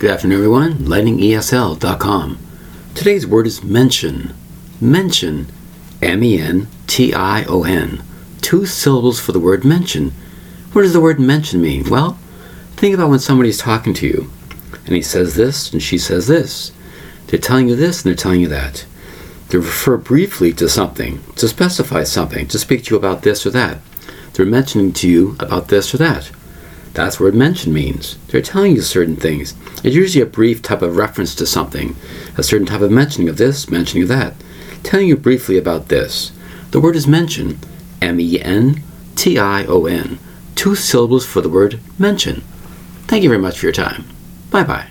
Good afternoon, everyone. LightningESL.com. Today's word is mention. Mention. M E N T I O N. Two syllables for the word mention. What does the word mention mean? Well, think about when somebody's talking to you and he says this and she says this. They're telling you this and they're telling you that. They refer briefly to something, to specify something, to speak to you about this or that. They're mentioning to you about this or that. That's what mention means. They're telling you certain things. It's usually a brief type of reference to something, a certain type of mentioning of this, mentioning of that, telling you briefly about this. The word is mention, M E N T I O N. Two syllables for the word mention. Thank you very much for your time. Bye bye.